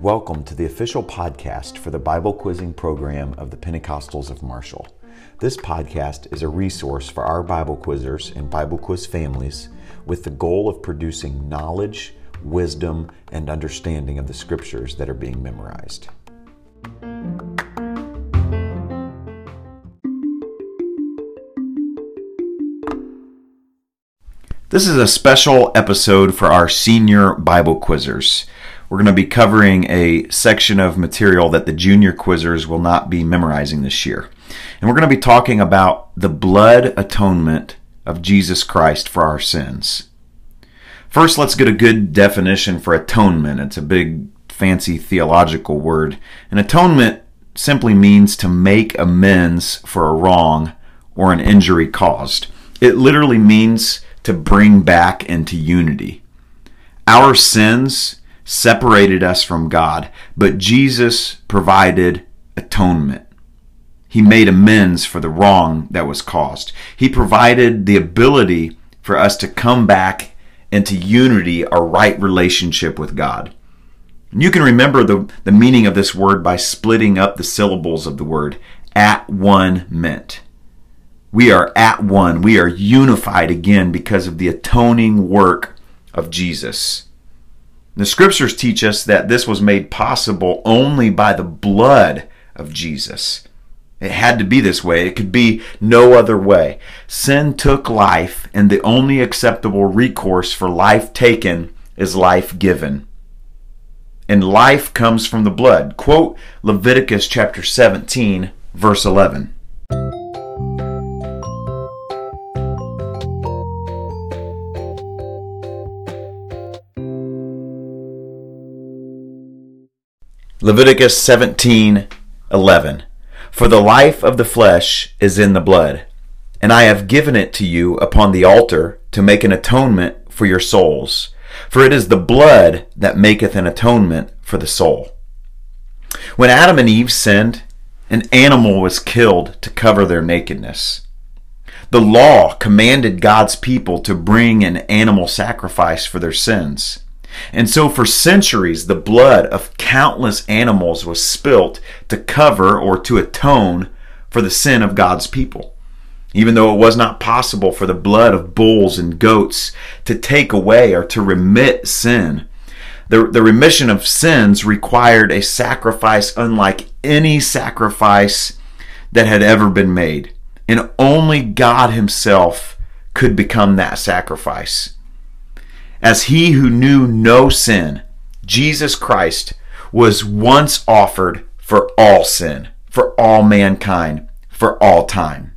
Welcome to the official podcast for the Bible quizzing program of the Pentecostals of Marshall. This podcast is a resource for our Bible quizzers and Bible quiz families with the goal of producing knowledge, wisdom, and understanding of the scriptures that are being memorized. This is a special episode for our senior Bible quizzers. We're going to be covering a section of material that the junior quizzers will not be memorizing this year. And we're going to be talking about the blood atonement of Jesus Christ for our sins. First, let's get a good definition for atonement. It's a big, fancy theological word. And atonement simply means to make amends for a wrong or an injury caused. It literally means to bring back into unity. Our sins separated us from God, but Jesus provided atonement. He made amends for the wrong that was caused. He provided the ability for us to come back into unity, a right relationship with God. You can remember the, the meaning of this word by splitting up the syllables of the word at one meant. We are at one. We are unified again because of the atoning work of Jesus. The scriptures teach us that this was made possible only by the blood of Jesus. It had to be this way. It could be no other way. Sin took life, and the only acceptable recourse for life taken is life given. And life comes from the blood. Quote Leviticus chapter 17, verse 11. Leviticus 17 11. For the life of the flesh is in the blood, and I have given it to you upon the altar to make an atonement for your souls. For it is the blood that maketh an atonement for the soul. When Adam and Eve sinned, an animal was killed to cover their nakedness. The law commanded God's people to bring an animal sacrifice for their sins. And so, for centuries, the blood of countless animals was spilt to cover or to atone for the sin of God's people. Even though it was not possible for the blood of bulls and goats to take away or to remit sin, the, the remission of sins required a sacrifice unlike any sacrifice that had ever been made. And only God Himself could become that sacrifice. As he who knew no sin, Jesus Christ, was once offered for all sin, for all mankind, for all time.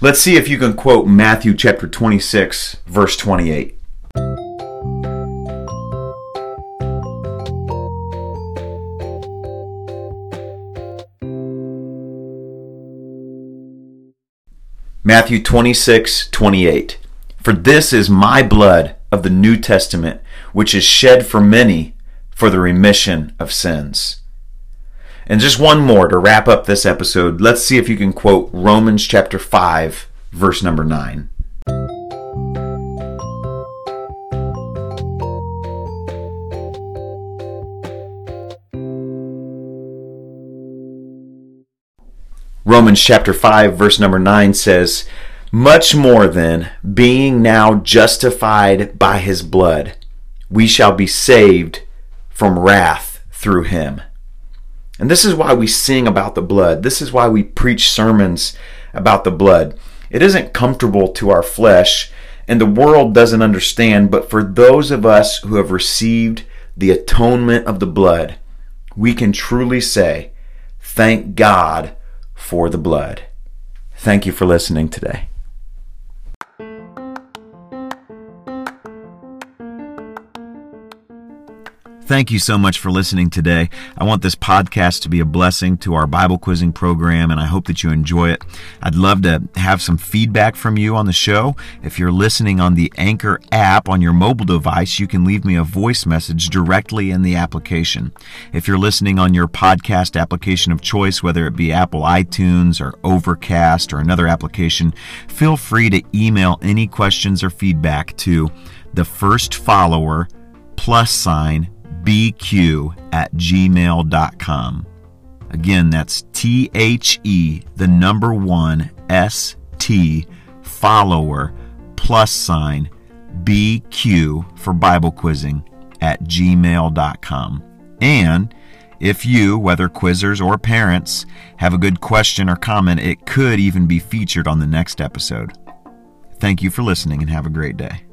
Let's see if you can quote Matthew chapter 26, verse 28. Matthew 26, 28. For this is my blood of the New Testament, which is shed for many for the remission of sins. And just one more to wrap up this episode. Let's see if you can quote Romans chapter 5, verse number 9. Romans chapter 5, verse number 9 says, much more then, being now justified by his blood, we shall be saved from wrath through him. And this is why we sing about the blood. This is why we preach sermons about the blood. It isn't comfortable to our flesh, and the world doesn't understand, but for those of us who have received the atonement of the blood, we can truly say, Thank God for the blood. Thank you for listening today. Thank you so much for listening today. I want this podcast to be a blessing to our Bible quizzing program, and I hope that you enjoy it. I'd love to have some feedback from you on the show. If you're listening on the Anchor app on your mobile device, you can leave me a voice message directly in the application. If you're listening on your podcast application of choice, whether it be Apple iTunes or Overcast or another application, feel free to email any questions or feedback to the first follower plus sign bq at gmail.com. Again, that's T H E, the number one S T, follower, plus sign, BQ for Bible quizzing at gmail.com. And if you, whether quizzers or parents, have a good question or comment, it could even be featured on the next episode. Thank you for listening and have a great day.